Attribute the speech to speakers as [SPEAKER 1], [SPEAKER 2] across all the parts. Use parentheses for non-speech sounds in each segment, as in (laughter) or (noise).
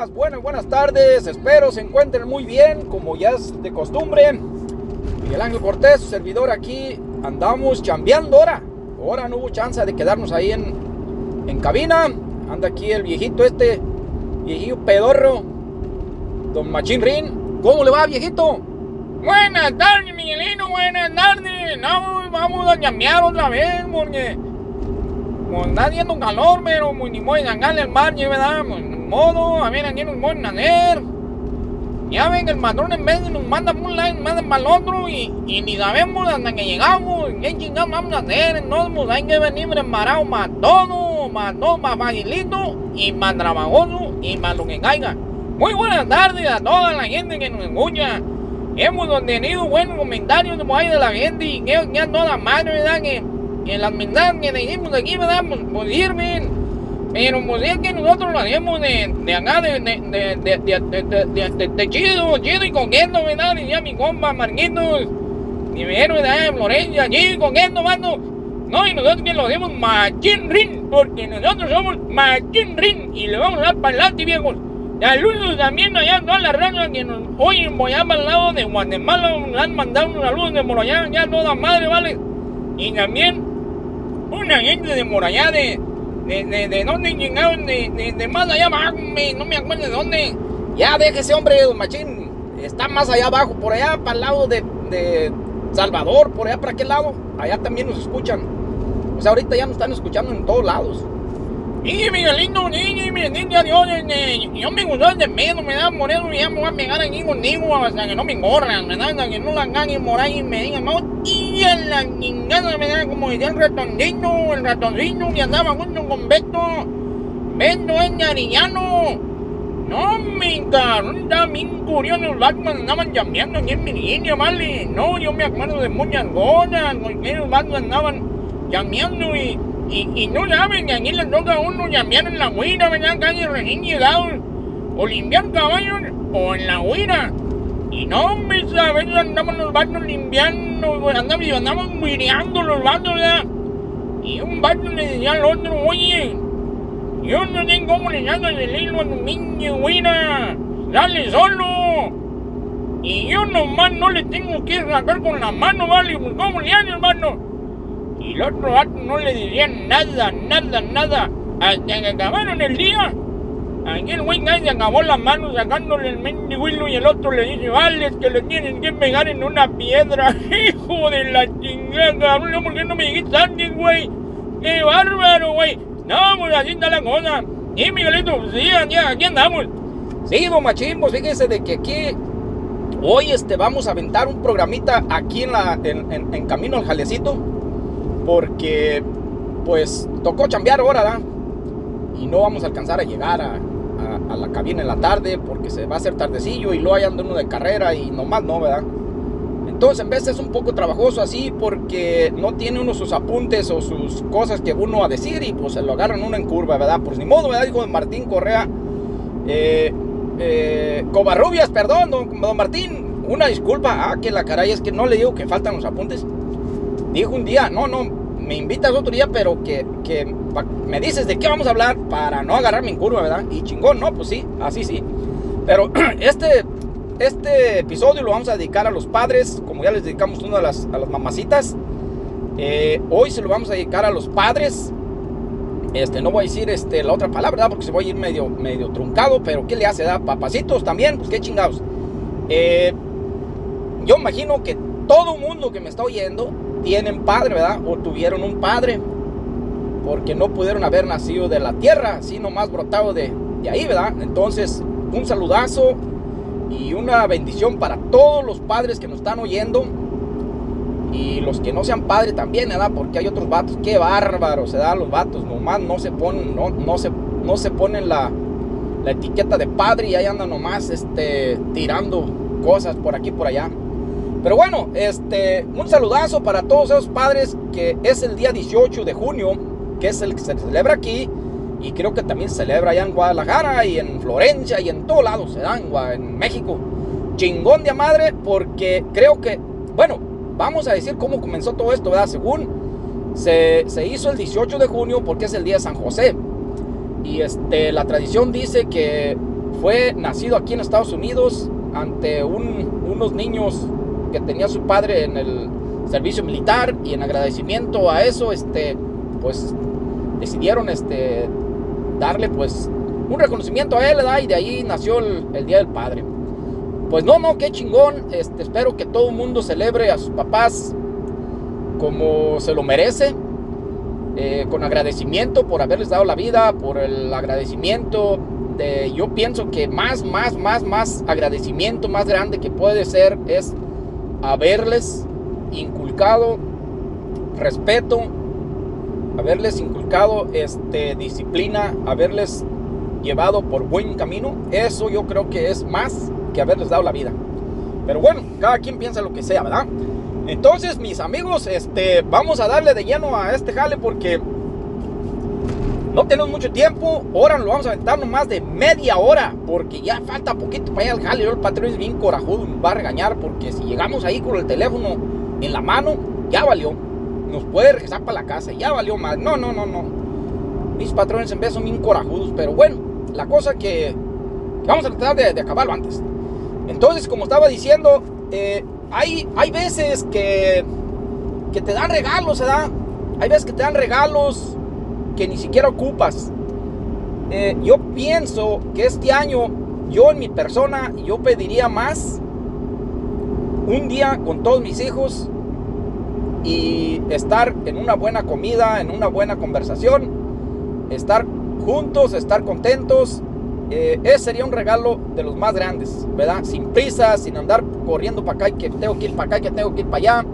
[SPEAKER 1] buenas, buenas, buenas tardes. Espero se encuentren muy bien, como ya es de costumbre. Miguel Ángel Cortés, su servidor aquí, andamos chambeando ahora. Ahora no hubo chance de quedarnos ahí en, en cabina. Anda aquí el viejito este, viejito pedorro, don Machín Rin. ¿Cómo le va, viejito?
[SPEAKER 2] Buenas tardes, Miguelino, buenas tardes. No, vamos a chambear otra vez, porque como está haciendo calor, pero muy ni modo el mar, ¿verdad? Pues, ni modo, a ver, aquí nos van a hacer. Ya ven el patrón en vez de nos manda por un lado, nos manda para el otro y, y ni sabemos hasta que llegamos. ¿Qué chingados vamos a hacer? Entonces, pues hay que venir preparados para todo, para todo, más facilito y más trabajoso y más lo que caiga. Muy buenas tardes a toda la gente que nos escucha. Hemos tenido buenos comentarios de la gente y que ya toda madre, ¿verdad? Que, que las mensajes que dijimos aquí, ¿verdad? Pues, pues sirven. Pero pues es que nosotros lo hacemos de, de acá, de, de, de, chido, chido y coqueto, ¿verdad? Decía mi compa Marquitos, mi héroe de Florencia, chido y coqueto, mano. No, y nosotros que lo hacemos machín rin, porque nosotros somos machín rin y le vamos a dar para adelante, viejos. Saludos también allá a todas las razas que nos oyen voy al lado de Guatemala, nos han mandado unos saludos de Morallá, ya toda madre, ¿vale? Y también una gente de Morallá, de de, de, de dónde llegaron, de, de, de, más allá abajo, no me acuerdo de dónde.
[SPEAKER 1] Ya déjese, hombre, don Machín. Está más allá abajo, por allá para el lado de, de Salvador, por allá para aquel lado. Allá también nos escuchan. O sea, ahorita ya nos están escuchando en todos lados.
[SPEAKER 2] Y Miguelito, y bendito a Dios, yo me gustó de pedo, me da moreno, y ya me voy a pegar aquí contigo hasta que no me engorran. Hasta que no la caguen por ahí y me digan, tía, la chingada, me da como decía el ratoncito, el ratoncito que andaba junto con Beto, Beto es arillano. No, mi cabrón, estaba bien curioso, los Batman andaban llameando aquí en Virginia, ¿vale? No, yo me acuerdo de muchas cosas, porque los Batman andaban llameando y y, y no saben que aquí les toca a uno llamear en la huira, ¿verdad? Casi recién llegado. O limpiar caballos o en la huira. Y no, mis a veces andamos los vatos limpiando, andamos, andamos huireando los vatos, ¿verdad? Y un vato le decía al otro, oye, yo no sé cómo le llamo el hilo a tu niño, huira, dale solo. Y yo nomás no le tengo que sacar con la mano, ¿vale? Pues, ¿Cómo le haces, hermano? Y el otro vato no le dirían nada, nada, nada. Hasta que acabaron el día. Aquí el güey se acabó la mano sacándole el mendigo y el otro le dice, vale, es que le tienen que pegar en una piedra. (laughs) Hijo de la chingada, ¿por qué no me dijiste antes, güey? ¡Qué bárbaro, güey! No, pues así está la cosa. Y Miguelito, sí, ya, aquí andamos.
[SPEAKER 1] Sí, don Machín, pues fíjese de que aquí hoy este, vamos a aventar un programita aquí en, la, en, en, en Camino al Jalecito porque pues tocó chambear ahora, ¿da? Y no vamos a alcanzar a llegar a, a, la cabina en la tarde porque se va a hacer tardecillo y luego hay ando uno de carrera y nomás no, ¿verdad? Entonces en vez es un poco trabajoso así porque no tiene uno sus apuntes o sus cosas que uno a decir y pues se lo agarran uno en curva, ¿verdad? Pues ni modo, ¿verdad? Dijo Martín Correa. Eh, eh, Covarrubias, perdón, don, don Martín, una disculpa. Ah, que la caray, es que no le digo que faltan los apuntes dijo un día, no, no, me invitas otro día, pero que, que me dices de qué vamos a hablar para no agarrarme en curva, ¿verdad? Y chingón, no, pues sí, así sí. Pero (clears throat) este, este episodio lo vamos a dedicar a los padres, como ya les dedicamos uno a las, a las mamacitas. Eh, hoy se lo vamos a dedicar a los padres. Este, no voy a decir este, la otra palabra, ¿verdad? Porque se voy a ir medio, medio truncado, pero ¿qué le hace? Da? Papacitos también, pues qué chingados. Eh, yo imagino que todo mundo que me está oyendo tienen padre, ¿verdad? O tuvieron un padre, porque no pudieron haber nacido de la tierra, sino más brotado de, de ahí, ¿verdad? Entonces, un saludazo y una bendición para todos los padres que nos están oyendo y los que no sean padres también, ¿verdad? Porque hay otros vatos, qué bárbaros, se dan los vatos, nomás no se ponen, no, no se, no se ponen la, la etiqueta de padre y ahí andan nomás este, tirando cosas por aquí por allá. Pero bueno, este, un saludazo para todos esos padres que es el día 18 de junio, que es el que se celebra aquí. Y creo que también se celebra allá en Guadalajara y en Florencia y en todos lados, se dan, en México. Chingón de madre, porque creo que, bueno, vamos a decir cómo comenzó todo esto, ¿verdad? Según se, se hizo el 18 de junio porque es el día de San José. Y este, la tradición dice que fue nacido aquí en Estados Unidos ante unos niños que tenía su padre en el servicio militar y en agradecimiento a eso, este, pues decidieron este, darle pues un reconocimiento a él, ¿verdad? Y de ahí nació el, Día del Padre. Pues no, no, qué chingón. Este, espero que todo el mundo celebre a sus papás como se lo merece. Eh, con agradecimiento por haberles dado la vida, por el agradecimiento de, yo pienso que más, más, más, más agradecimiento más grande que puede ser es haberles inculcado respeto, haberles inculcado este, disciplina, haberles llevado por buen camino, eso yo creo que es más que haberles dado la vida. Pero bueno, cada quien piensa lo que sea, ¿verdad? Entonces, mis amigos, este, vamos a darle de lleno a este jale porque no tenemos mucho tiempo. Ahora nos vamos a aventar más de media hora porque ya falta poquito para ir al jale. El patrón es bien corajudo, nos va a regañar porque si llegamos ahí con el teléfono en la mano, ya valió. Nos puede regresar para la casa, ya valió más. No, no, no, no. Mis patrones en vez son bien corajudos, pero bueno, la cosa que, vamos a tratar de, de acabarlo antes. Entonces, como estaba diciendo, eh, hay, hay veces que, que te dan regalos, ¿verdad? Hay veces que te dan regalos que ni siquiera ocupas. Eh, yo pienso que este año, yo en mi persona, yo pediría más un día con todos mis hijos y estar en una buena comida, en una buena conversación, estar juntos, estar contentos eh, ese sería un regalo de los más grandes, ¿verdad? Sin prisa, sin andar corriendo para acá y que tengo que ir para acá y que tengo que ir para allá.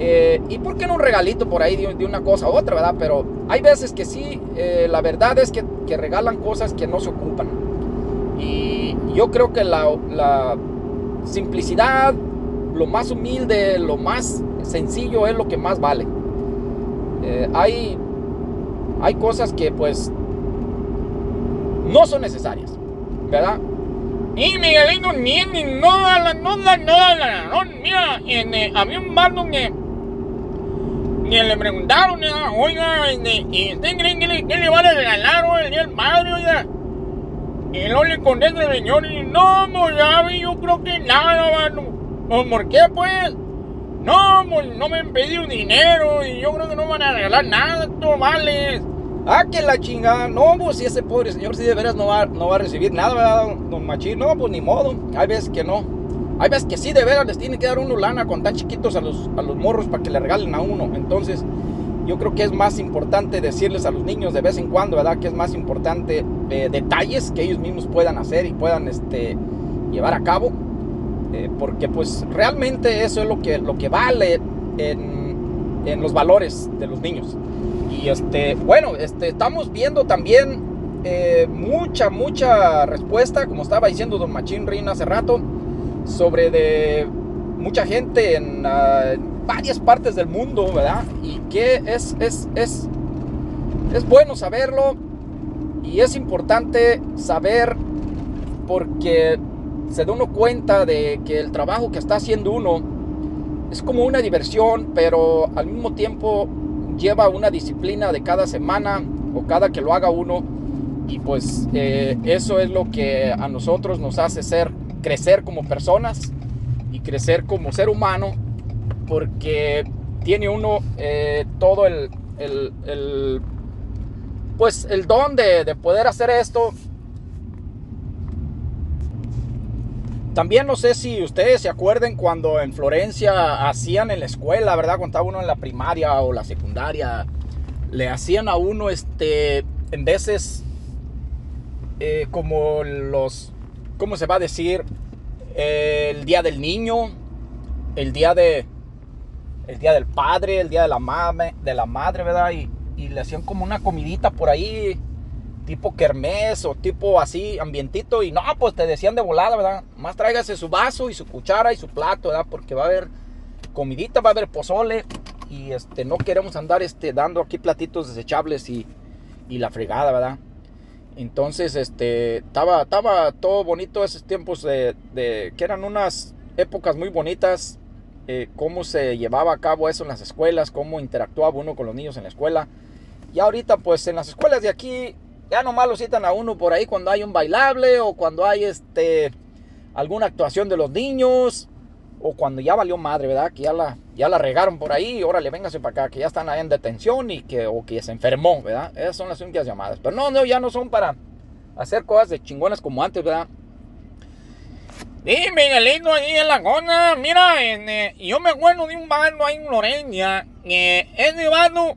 [SPEAKER 1] Eh, y por qué no un regalito por ahí de, una cosa u otra, ¿verdad? Pero hay veces que sí, eh, la verdad es que, regalan cosas que no se ocupan. Y yo creo que la, simplicidad, lo más humilde, lo más sencillo es lo que más vale. hay, hay cosas que pues no son necesarias, ¿verdad?
[SPEAKER 2] Y Miguelito, ni, ni no la, no la, no la, no, mira, en, eh, había un bar donde ni le preguntaron, oiga, este, ¿y usted cree que le, que le van a regalar el día del padre, oiga? Y luego le contesta el señor, y no, no yo creo que nada, no. Pues, ¿Por qué, pues? No, pues no me han pedido dinero y yo creo que no van a regalar nada, tú vales.
[SPEAKER 1] Ah, que la chingada. No, pues si ese pobre señor si de veras no va, no va a recibir nada, ¿verdad, don Machín? No, pues ni modo. Hay veces que no. Hay veces que sí, de veras les tiene que dar uno lana con tan chiquitos a los, a los morros para que le regalen a uno. Entonces, yo creo que es más importante decirles a los niños de vez en cuando, ¿verdad? Que es más importante eh, detalles que ellos mismos puedan hacer y puedan este, llevar a cabo. Eh, porque pues realmente eso es lo que, lo que vale en, en los valores de los niños. Y este, bueno, este, estamos viendo también eh, mucha, mucha respuesta, como estaba diciendo Don Machín Rin hace rato, sobre de mucha gente en, ah, varias partes del mundo, ¿verdad? Y que es, es, es, es bueno saberlo y es importante saber porque se da uno cuenta de que el trabajo que está haciendo uno es como una diversión, pero al mismo tiempo lleva una disciplina de cada semana o cada que lo haga uno y pues eh, eso es lo que a nosotros nos hace ser crecer como personas y crecer como ser humano porque tiene uno eh, todo el, pues el don de, de poder hacer esto También no sé si ustedes se acuerden cuando en Florencia hacían en la escuela, ¿verdad? Cuando estaba uno en la primaria o la secundaria, le hacían a uno, este, en veces, eh, como los, ¿cómo se va a decir? el día del niño, el día de, el día del padre, el día de la madre, de la madre, ¿verdad? Y, y le hacían como una comidita por ahí tipo kermés o tipo así, ambientito. Y no, pues te decían de volada, ¿verdad? Más tráigase su vaso y su cuchara y su plato, ¿verdad? Porque va a haber comidita, va a haber pozole. Y este, no queremos andar este, dando aquí platitos desechables y, y la fregada, ¿verdad? Entonces, este, estaba, estaba todo bonito esos tiempos de, de, que eran unas épocas muy bonitas. Eh, cómo se llevaba a cabo eso en las escuelas, cómo interactuaba uno con los niños en la escuela. Y ahorita, pues en las escuelas de aquí, ya nomás lo citan a uno por ahí cuando hay un bailable o cuando hay este alguna actuación de los niños o cuando ya valió madre, ¿verdad? Que ya la, ya la regaron por ahí, órale, véngase para acá, que ya están ahí en detención y que, o que se enfermó, ¿verdad? Esas son las únicas llamadas. Pero no, no, ya no son para hacer cosas de chingonas como antes, ¿verdad?
[SPEAKER 2] Sí, Miguelito, ahí en la zona, mira, en, eh, yo me acuerdo de un bando ahí en Loreña, eh, ese bando,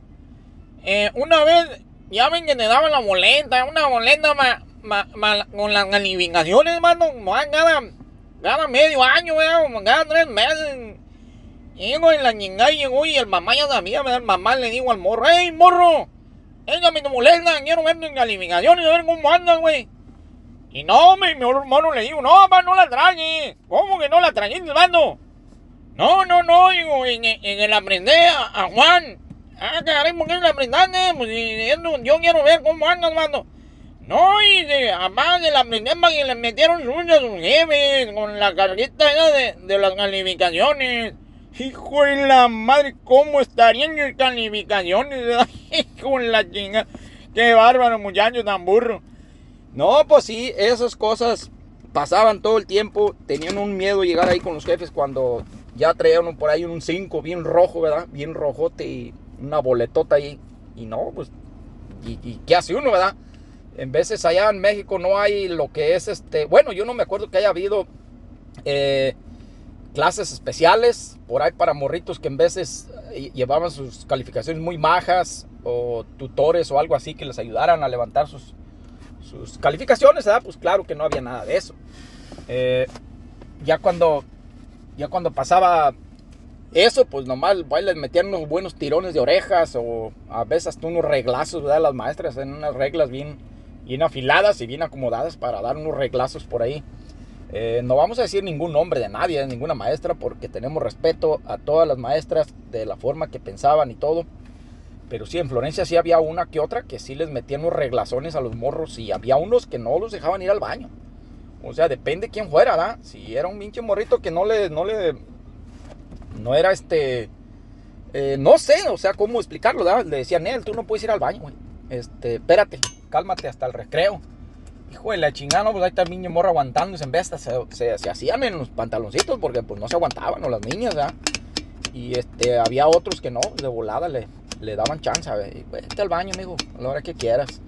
[SPEAKER 2] eh, una vez, ya ven que te daban la boleta, una boleta ma, ma, ma, con las calificaciones, mano, cada, cada medio año, ¿verdad? cada tres meses. Llego en la chingada llegó y el mamá ya sabía. El mamá le dijo al morro, ¡Ey, morro! Échame tu boleta, quiero ver tus calificaciones, a ver cómo andan, güey. Y no, mi, mi hermano le digo, no, papá, no la traje. ¿Cómo que no la traje, hermano? No, no, no, digo, en, en el aprender a, Juan. Ah, caray, ¿por qué le aprendaste? Pues yo quiero ver cómo anda, hermano. No, y de, además de la aprender para que le metieron suya a sus jefes con la carguita de, de las calificaciones. Hijo de la madre, ¿cómo estarían las calificaciones? (laughs) Hijo de la chinga. Qué bárbaro, muchacho tan burro.
[SPEAKER 1] No, pues sí, esas cosas pasaban todo el tiempo. Tenían un miedo llegar ahí con los jefes cuando ya traían por ahí un 5 bien rojo, ¿verdad? Bien rojote y una boletota ahí. Y no, pues, ¿y, y qué hace uno, verdad? En veces allá en México no hay lo que es este. Bueno, yo no me acuerdo que haya habido eh, clases especiales por ahí para morritos que en veces eh, llevaban sus calificaciones muy majas o tutores o algo así que les ayudaran a levantar sus, sus calificaciones, ¿verdad? Pues claro que no había nada de eso. Eh, ya cuando ya cuando pasaba eso, pues nomás les metían unos buenos tirones de orejas o a veces hasta unos reglazos, ¿verdad? Las maestras en unas reglas bien, bien afiladas y bien acomodadas para dar unos reglazos por ahí. Eh, no vamos a decir ningún nombre de nadie, de ninguna maestra, porque tenemos respeto a todas las maestras de la forma que pensaban y todo. Pero sí, en Florencia sí había una que otra que sí les metían unos reglazones a los morros y había unos que no los dejaban ir al baño. O sea, depende quién fuera, ¿verdad? Si era un pinche morrito que no le, no le, no era este, eh, no sé, o sea, cómo explicarlo, ¿verdad? Le decían, él, tú no puedes ir al baño, güey. Este, espérate, cálmate hasta el recreo. Hijo de la chingada, no, pues ahí está el niño morro aguantando y en vez se, se, se, hacían en los pantaloncitos porque pues no se aguantaban, o las niñas, ¿verdad? Y este, había otros que no, de volada le, le daban chance, ¿verdad? vete al baño, amigo, a la hora que quieras.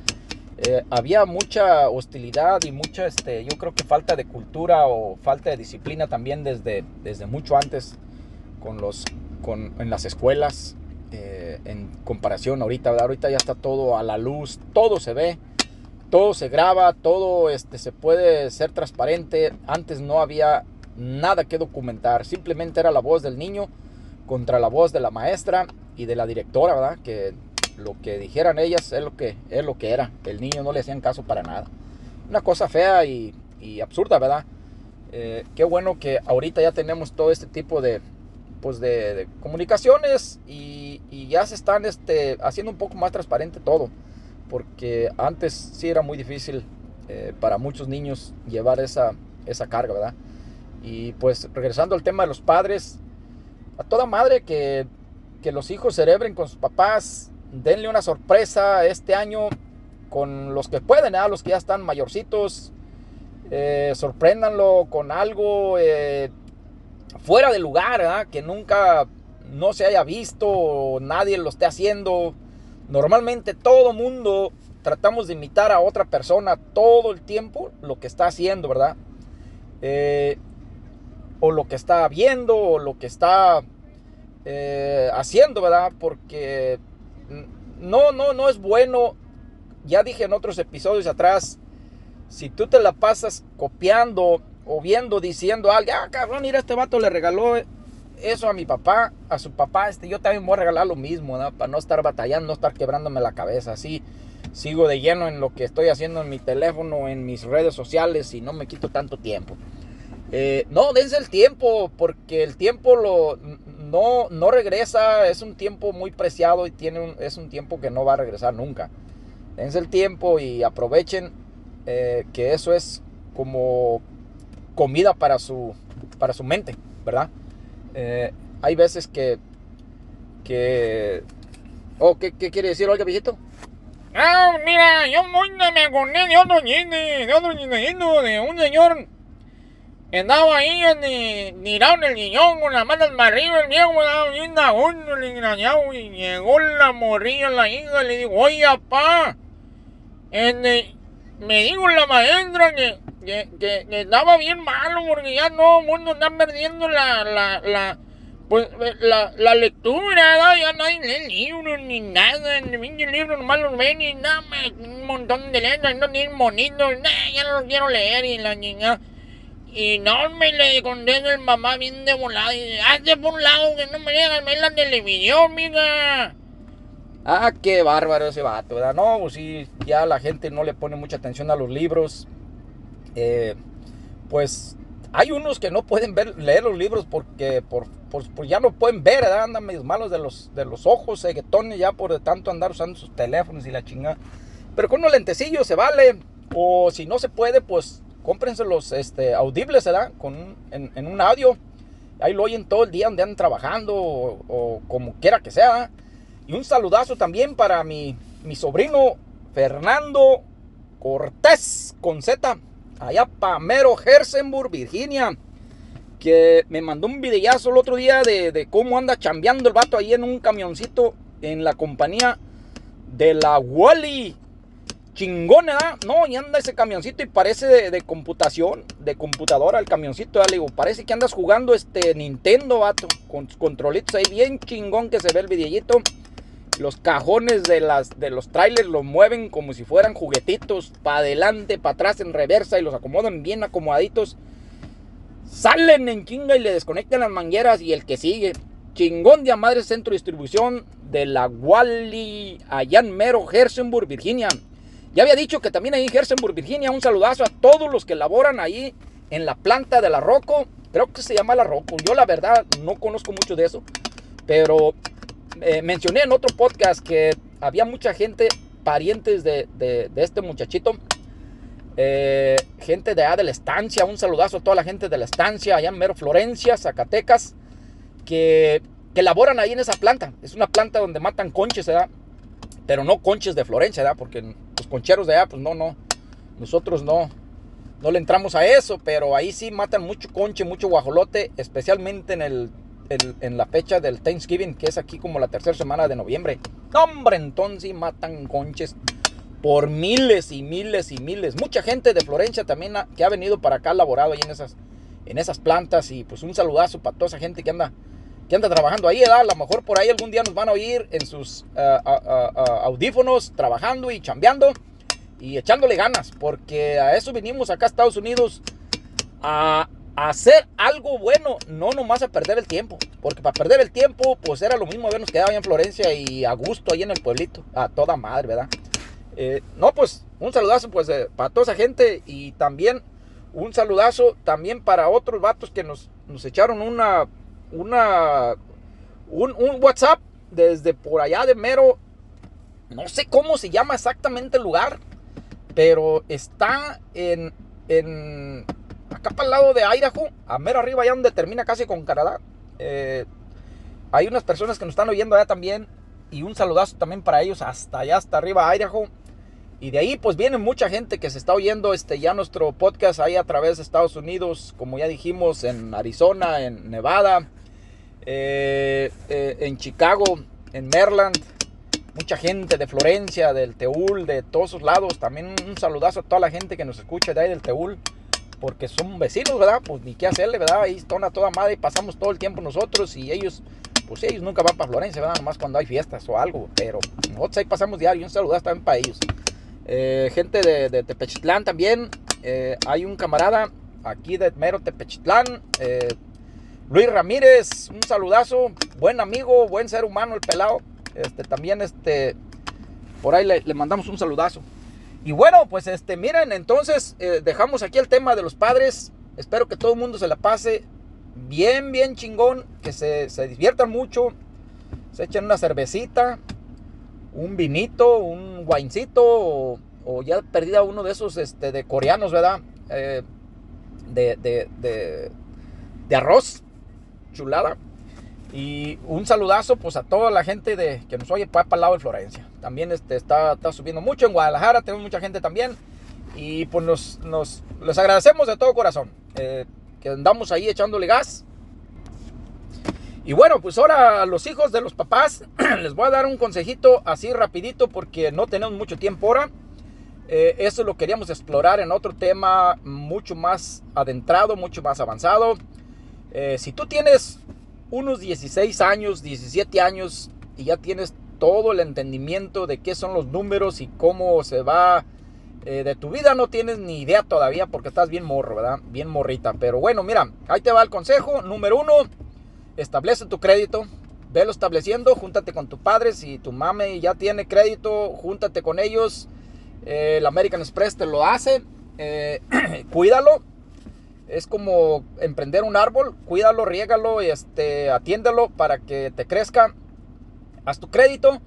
[SPEAKER 1] Eh, había mucha hostilidad y mucha, este, yo creo que falta de cultura o falta de disciplina también desde, desde mucho antes con los, con, en las escuelas eh, en comparación ahorita, ¿verdad? ahorita ya está todo a la luz, todo se ve, todo se graba, todo este, se puede ser transparente. Antes no había nada que documentar, simplemente era la voz del niño contra la voz de la maestra y de la directora, ¿verdad? Que lo que dijeran ellas es lo que, es lo que era. El niño no le hacían caso para nada. Una cosa fea y, y absurda, ¿verdad? Eh, qué bueno que ahorita ya tenemos todo este tipo de, pues de, comunicaciones y, ya se están este, haciendo un poco más transparente todo. Porque antes sí era muy difícil eh, para muchos niños llevar esa, esa carga, ¿verdad? Y pues regresando al tema de los padres, a toda madre que, que los hijos cerebren con sus papás, denle una sorpresa este año con los que pueden, ¿eh? los que ya están mayorcitos, eh, sorpréndanlo con algo eh, fuera de lugar, ¿eh? que nunca no se haya visto, nadie lo esté haciendo. Normalmente todo mundo tratamos de imitar a otra persona todo el tiempo lo que está haciendo, ¿verdad? Eh, o lo que está viendo, o lo que está eh, haciendo, ¿verdad? Porque no, no, no es bueno. Ya dije en otros episodios atrás, si tú te la pasas copiando o viendo, diciendo a alguien, ah, cabrón, mira, este vato le regaló eso a mi papá, a su papá, este, yo también voy a regalar lo mismo, ¿no? Para no estar batallando, no estar quebrándome la cabeza, así. sigo de lleno en lo que estoy haciendo en mi teléfono, en mis redes sociales y no me quito tanto tiempo. Eh, no, dense el tiempo, porque el tiempo lo, no, no regresa, es un tiempo muy preciado y tiene es un tiempo que no va a regresar nunca. Dense el tiempo y aprovechen eh, que eso es como comida para su, para su mente, ¿verdad? Eh, hay veces que... que oh, ¿qué, ¿qué, quiere decir, oiga, viejito?
[SPEAKER 2] Ah, mira, yo muy me acordé de otro chiste, de otro de un señor Andaba ahí en, tirado en el guiñón con las manos para arriba, el viejo estaba bien agundo, el engrañado, y llegó la morrilla, la hija, y le dijo, oye, papá, me dijo la maestra que, que, que, estaba bien malo porque ya todo el mundo está perdiendo la, la, la, pues, la, la lectura, ya nadie lee libros ni nada, ni libros nomás los ven y nada, un montón de letras, no tienen bonitos, ya no los quiero leer y la niña... Y no me le condena el mamá bien de volada. Y hazte por un lado que no me llegan ver la televisión, mija.
[SPEAKER 1] Ah, qué bárbaro ese vato, ¿verdad? No, pues sí, ya la gente no le pone mucha atención a los libros. Eh, pues hay unos que no pueden ver, leer los libros porque por, ya no pueden ver, ¿verdad? Andan medio malos de los, de los ojos, seguetones ya por de tanto andar usando sus teléfonos y la chingada. Pero con unos lentecillos se vale. O si no se puede, pues cómprense los este, audibles, ¿verdad? Con, en, un audio. Ahí lo oyen todo el día donde andan trabajando o, como quiera que sea. Y un saludazo también para mi, mi sobrino Fernando Cortés con Z, allá para Mero, Herzenburg, Virginia. Que me mandó un videazo el otro día de, de cómo anda chambeando el vato ahí en un camioncito en la compañía de la Wally chingón, No, y anda ese camioncito y parece de, computación, de computadora el camioncito. Le digo, parece que andas jugando este Nintendo, vato, con controlitos ahí bien chingón que se ve el videíto. Los cajones de, las, de los trailers los mueven como si fueran juguetitos, para adelante, para atrás, en reversa y los acomodan bien acomodaditos. Salen en chinga y le desconectan las mangueras y el que sigue. Chingón de madre centro de distribución de la Wally allá en Mero, Herzenburg, Virginia. Ya había dicho que también ahí en Herzenburg, Virginia, un saludazo a todos los que laboran ahí en la planta de la Rocco. Creo que se llama la Rocco. Yo la verdad no conozco mucho de eso. Pero eh, mencioné en otro podcast que había mucha gente, parientes de, este muchachito. Eh, gente de allá de la estancia. Un saludazo a toda la gente de la estancia, allá en Mero Florencia, Zacatecas. Que, que laboran ahí en esa planta. Es una planta donde matan conches, ¿verdad? Pero no conches de Florencia, ¿verdad? Porque los concheros de allá, pues no, no. Nosotros no, no le entramos a eso, pero ahí sí matan mucho conche, mucho guajolote, especialmente en, el, en la fecha del Thanksgiving, que es aquí como la tercera semana de noviembre. Hombre, entonces matan conches por miles y miles y miles. Mucha gente de Florencia también que ha venido para acá, laborado ahí en esas, en esas plantas. Y pues un saludazo para toda esa gente que anda que anda trabajando ahí, A lo mejor por ahí algún día nos van a oír en sus eh, audífonos, trabajando y chambeando y echándole ganas, porque a eso vinimos acá a Estados Unidos a, hacer algo bueno, no nomás a perder el tiempo, porque para perder el tiempo, pues era lo mismo habernos quedado ahí en Florencia y a gusto ahí en el pueblito, a toda madre, ¿verdad? Eh, no, pues un saludazo pues eh, para toda esa gente y también un saludazo también para otros vatos que nos, nos echaron una una, un, WhatsApp desde por allá de mero, no sé cómo se llama exactamente el lugar, pero está en, en acá para el lado de Idaho, a mero arriba, allá donde termina casi con Canadá. Eh, hay unas personas que nos están oyendo allá también y un saludazo también para ellos hasta allá, hasta arriba, Idaho. Y de ahí pues viene mucha gente que se está oyendo este, ya nuestro podcast ahí a través de Estados Unidos, como ya dijimos, en Arizona, en Nevada, eh, eh, en Chicago, en Maryland, mucha gente de Florencia, del Teúl, de todos esos lados. También un saludazo a toda la gente que nos escucha de ahí del Teúl, porque son vecinos, ¿verdad? Pues ni qué hacerle, ¿verdad? Ahí están a toda madre y pasamos todo el tiempo nosotros y ellos, pues ellos nunca van para Florencia, ¿verdad? Nomás cuando hay fiestas o algo, pero nosotros ahí pasamos diario. Un saludazo también para ellos. Eh, gente de, de, Tepechitlán también. hay un camarada aquí de mero Tepechitlán. Luis Ramírez, un saludazo, buen amigo, buen ser humano el pelado. Este, también este, Por ahí le mandamos un saludazo. Y bueno, pues este, miren, entonces eh, dejamos aquí el tema de los padres. Espero que todo el mundo se la pase bien, bien chingón, que se, se diviertan mucho, se echen una cervecita, un vinito, un guaincito o, o ya perdida uno de esos este, de coreanos, ¿verdad? Eh, de, de, de, de arroz, chulada. Y un saludazo pues a toda la gente de, que nos oye para el lado de Florencia. También este, está, está subiendo mucho en Guadalajara, tenemos mucha gente también. Y pues nos, nos les agradecemos de todo corazón eh, que andamos ahí echándole gas. Y bueno, pues ahora a los hijos de los papás (clears throat) les voy a dar un consejito así rapidito porque no tenemos mucho tiempo ahora. Eh, eso lo queríamos explorar en otro tema mucho más adentrado, mucho más avanzado. Eh, si tú tienes unos 16 años, 17 años y ya tienes todo el entendimiento de qué son los números y cómo se va eh, de tu vida, no tienes ni idea todavía porque estás bien morro, ¿verdad? Bien morrita. Pero bueno, mira, ahí te va el consejo. Número uno, establece tu crédito. Velo estableciendo, júntate con tu padre. Si tu mame ya tiene crédito, júntate con ellos. Eh, el American Express te lo hace. Eh, (clears throat) cuídalo. Es como emprender un árbol. Cuídalo, riégalo, este, atiéndelo para que te crezca. Haz tu crédito.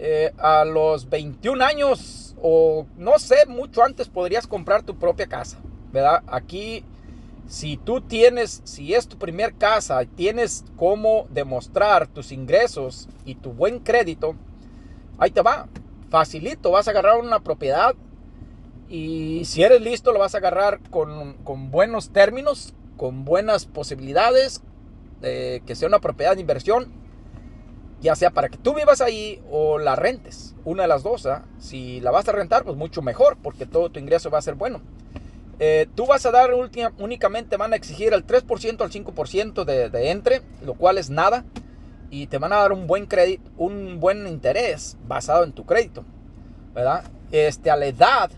[SPEAKER 1] Eh, a los 21 años o no sé, mucho antes podrías comprar tu propia casa. ¿Verdad? Aquí si tú tienes, si es tu primer casa, tienes cómo demostrar tus ingresos y tu buen crédito, ahí te va. Facilito, vas a agarrar una propiedad y si eres listo lo vas a agarrar con, con buenos términos, con buenas posibilidades, de que sea una propiedad de inversión, ya sea para que tú vivas ahí o la rentes, una de las dos. ¿eh? Si la vas a rentar, pues mucho mejor, porque todo tu ingreso va a ser bueno. Eh, tú vas a dar únicamente, van a exigir el 3% al 5% de, de, entre, lo cual es nada. Y te van a dar un buen crédito, un buen interés basado en tu crédito. ¿Verdad? Este, a la edad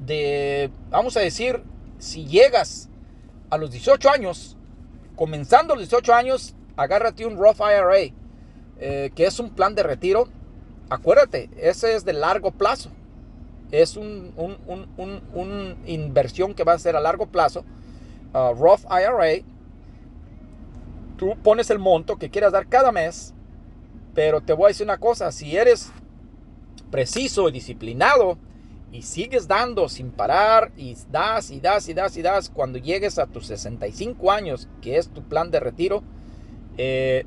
[SPEAKER 1] de, vamos a decir, si llegas a los 18 años, comenzando los 18 años, agárrate un Roth IRA, eh, que es un plan de retiro. Acuérdate, ese es de largo plazo es una un, un, un, inversión que va a ser a largo plazo. Uh, Roth IRA, tú pones el monto que quieras dar cada mes, pero te voy a decir una cosa, si eres preciso y disciplinado y sigues dando sin parar y das y das y das y das, cuando llegues a tus 65 años, que es tu plan de retiro, eh,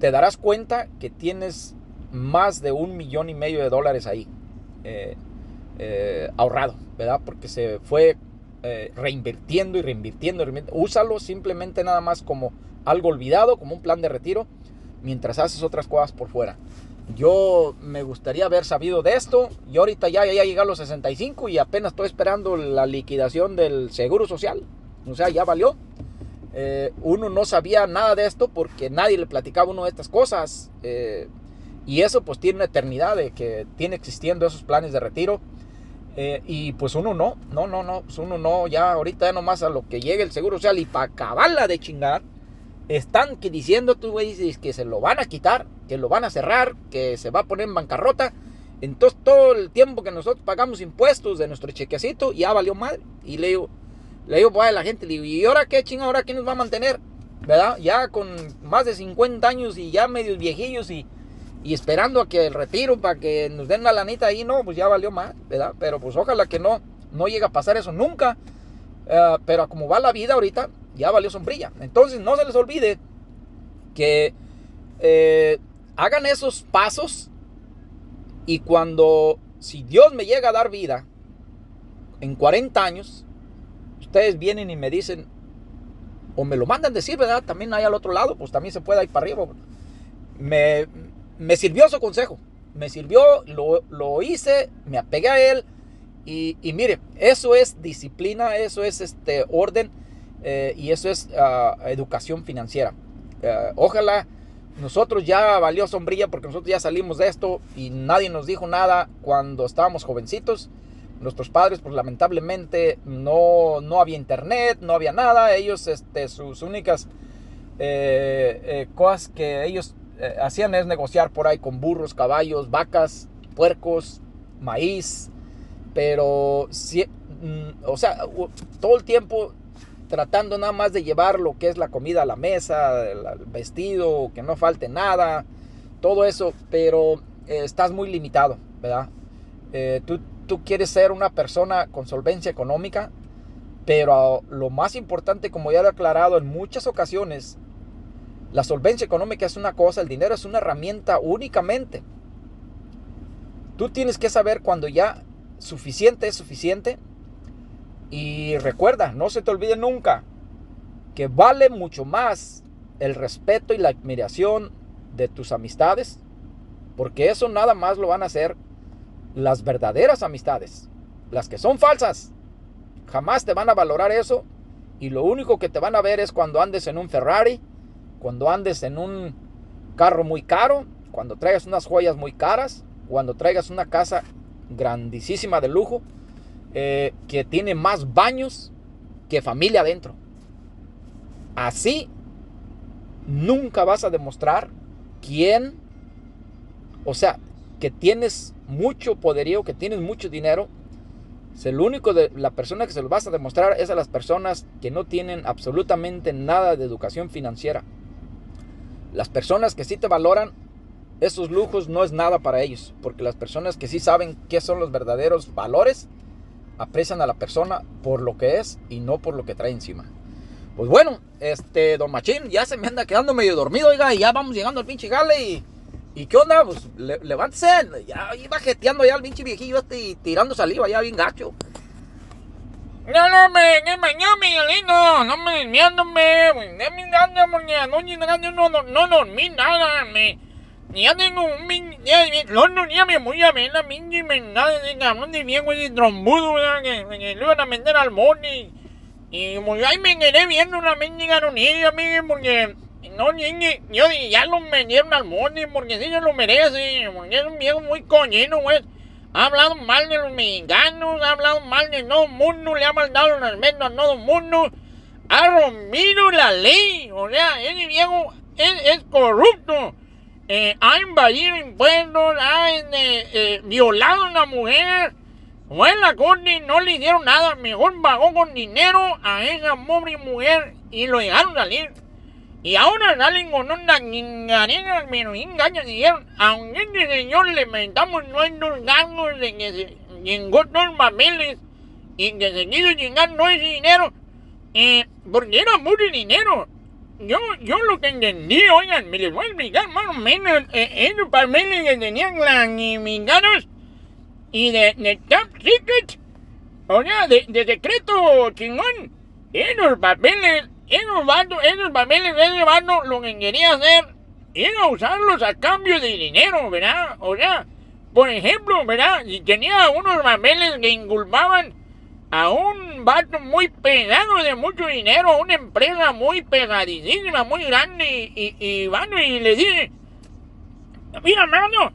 [SPEAKER 1] te darás cuenta que tienes más de un millón y medio de dólares ahí. Eh, eh, ahorrado, ¿verdad? Porque se fue reinvirtiendo y reinvirtiendo, Úsalo simplemente nada más como algo olvidado, como un plan de retiro, mientras haces otras cosas por fuera. Yo me gustaría haber sabido de esto y ahorita ya, ya llegué a los 65 y apenas estoy esperando la liquidación del seguro social. O sea, ya valió. Eh, uno no sabía nada de esto porque nadie le platicaba uno de estas cosas. y eso pues tiene una eternidad de que tiene existiendo esos planes de retiro. Eh, y pues uno no, no, no, no, pues uno no, ya ahorita ya nomás a lo que llegue el seguro social y para acabarla de chingar, están que diciendo tú, güey, que se lo van a quitar, que lo van a cerrar, que se va a poner en bancarrota. Entonces todo el tiempo que nosotros pagamos impuestos de nuestro chequecito ya valió madre. Y le digo, le digo pues, a la gente, le digo, ¿y ahora qué chingada? ¿Ahora quién nos va a mantener? ¿Verdad? Ya con más de 50 años y ya medios viejillos y y esperando a que el retiro para que nos den la lanita ahí, no, pues ya valió más, ¿verdad? Pero pues ojalá que no, no llegue a pasar eso nunca. Uh, pero como va la vida ahorita, ya valió sombrilla. Entonces no se les olvide que eh, hagan esos pasos y cuando, si Dios me llega a dar vida en 40 años, ustedes vienen y me dicen, o me lo mandan decir, ¿verdad? También hay al otro lado, pues también se puede ir para arriba. Me, me sirvió su consejo. Me sirvió, lo, lo hice, me apegué a él. Y, y, mire, eso es disciplina, eso es este orden eh, y eso es uh, educación financiera. Uh, ojalá nosotros ya valió sombrilla porque nosotros ya salimos de esto y nadie nos dijo nada cuando estábamos jovencitos. Nuestros padres, pues lamentablemente no, no había internet, no había nada. Ellos, este, sus únicas eh, eh, cosas que ellos eh, hacían es negociar por ahí con burros, caballos, vacas puercos, maíz, pero, si, mm, o sea, todo el tiempo tratando nada más de llevar lo que es la comida a la mesa, el, vestido, que no falte nada, todo eso, pero eh, estás muy limitado, ¿verdad? Eh, tú, tú quieres ser una persona con solvencia económica, pero lo más importante, como ya lo he aclarado en muchas ocasiones, la solvencia económica es una cosa, el dinero es una herramienta únicamente. Tú tienes que saber cuando ya suficiente es suficiente. Y recuerda, no se te olvide nunca que vale mucho más el respeto y la admiración de tus amistades, porque eso nada más lo van a hacer las verdaderas amistades. Las que son falsas, jamás te van a valorar eso y lo único que te van a ver es cuando andes en un Ferrari, cuando andes en un carro muy caro, cuando traigas unas joyas muy caras, cuando traigas una casa grandísima de lujo, eh, que tiene más baños que familia adentro. Así nunca vas a demostrar quién, o sea, que tienes mucho poderío, que tienes mucho dinero. Es el único de la persona que se lo vas a demostrar es a las personas que no tienen absolutamente nada de educación financiera. Las personas que sí te valoran, esos lujos no es nada para ellos, porque las personas que sí saben qué son los verdaderos valores, aprecian a la persona por lo que es y no por lo que trae encima. Pues bueno, este, don Machín, ya se me anda quedando medio dormido, oiga, y ya vamos llegando al pinche gale y... ¿Y qué onda? Pues le- levántese, ya iba jeteando ya el pinche viejillo este y tirando saliva ya bien gacho.
[SPEAKER 2] No, no, me, mañana, Miguelito, no me desviándome, de mi gana, porque anoche no, no, no, no dormí nada, me, ya tengo un, min- ya, el otro día me voy a ver la pinche menada de cabrón de viejo ese trombudo, ¿verdad? que, que le iban a vender al monte, y yo ahí me quedé viendo una mendiga nonilla, amigo, porque, no, niñe, yo ya lo vendieron al monte, porque sí se lo merece, porque es un viejo muy coñino, güey. Ha hablado mal de los mexicanos, ha hablado mal de todo mundo, le ha mandado respeto a todo mundo, ha rompido la ley, o sea, ese viejo es, es corrupto, eh, ha invadido impuestos, ha eh, violado a una mujer, en la corte no le hicieron nada, mejor pagó con dinero a esa pobre mujer y lo dejaron salir. Y ahora salen con una chingadera, pero engañan dijeron, aunque este señor le mentamos nuestros gastos de que se chingó los papeles y que se quiso chingar todo ese dinero, eh, porque era mucho dinero. Yo, yo lo que entendí, oigan, me les voy a explicar más o menos, eh, esos papeles que tenían clasificados y de, de top secret, o sea, de, de secreto chingón, esos papeles, esos vatos, esos papeles ese vato lo que quería hacer era usarlos a cambio de dinero, ¿verdad? O sea, por ejemplo, ¿verdad? Si tenía unos papeles que inculpaban a un vato muy pegado de mucho dinero, una empresa muy pegadísima, muy grande, y, y, y bueno, y le dice, mira, mano,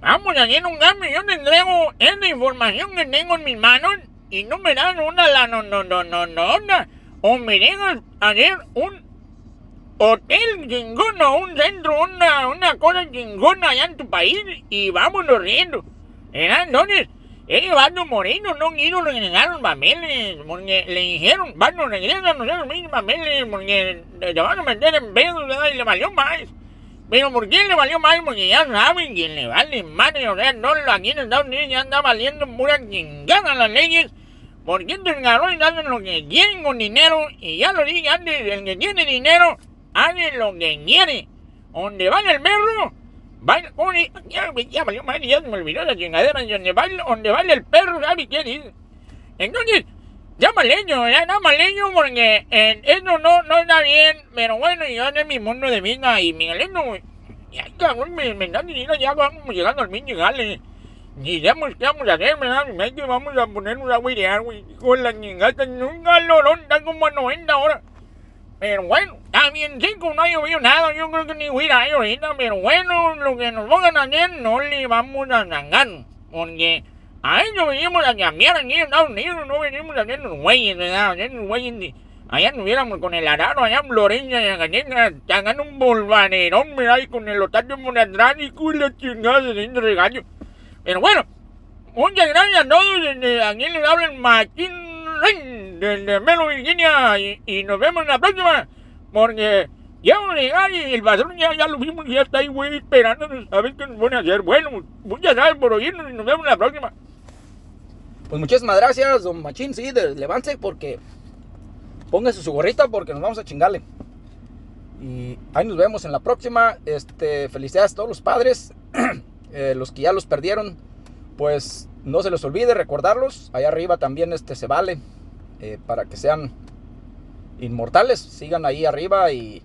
[SPEAKER 2] vamos a hacer un cambio, yo te entrego esta información que tengo en mis manos y no me das una la no no no no no onda, o me dejas hacer un hotel chingona, un centro, una, una cosa chingona allá en tu país y vámonos riendo. ¿Verdad? Entonces, vato moreno no quiso regresar los papeles porque le dijeron, vato, regresan los mismos papeles porque te van a meter en ¿verdad? y le valió más. Pero ¿por qué le valió más? Porque ya saben que le vale madre, o sea, no, aquí en Estados Unidos ya anda valiendo pura chingada las leyes. Porque estos cabrones hacen lo que quieren con dinero y ya lo dije antes, el que tiene dinero hace lo que quiere. Donde vaya el perro, baila, oye, ya, ya ya me olvidó la chingadera, donde baila, donde baila el perro, ¿sabe qué dice? Entonces, llama leño, ya llama leño porque eh, eso no, no está bien, pero bueno, yo en mi mundo de vida y Miguelito, ya cabrón, me, me están diciendo ya vamos llegando al pinche gale. Ni sabemos qué vamos a hacer, ¿verdad? Es que vamos a ponernos a güirear, güey. Con la chingada, un calorón, está como a 90 horas. Pero bueno, está bien seco, no ha llovido nada, yo creo que ni hubiera ahorita, pero bueno, lo que nos van a hacer no le vamos a zangar, porque a eso venimos a cambiar aquí en Estados Unidos, no venimos a hacer los güeyes, ¿verdad? Hacer los güeyes de... Allá con el araro, allá en Florencia, y Acayena, hagan un bolvanerón, ¿verdad? Y con el otario atrás y la chingada de regaño. Pero bueno, muchas gracias a todos. Desde aquí les hablan Machín desde Melo, Virginia. Y, y nos vemos en la próxima. Porque ya vamos a llegar y el patrón ya, ya lo vimos ya está ahí, güey, esperándonos a ver qué nos van a hacer. Bueno, muchas gracias por oírnos y nos vemos la próxima.
[SPEAKER 1] Pues muchísimas gracias, don Machín. Sí, de- levante porque póngase su gorrita porque nos vamos a chingarle. Y ahí nos vemos en la próxima. Este, felicidades a todos los padres, (clears throat) eh, los que ya los perdieron. Pues no se les olvide recordarlos. Allá arriba también este se vale eh, para que sean inmortales. Sigan ahí arriba y,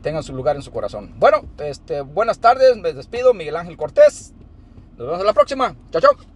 [SPEAKER 1] tengan su lugar en su corazón. Bueno, este, buenas tardes. Me despido, Miguel Ángel Cortés. Nos vemos en la próxima. Chao, chao.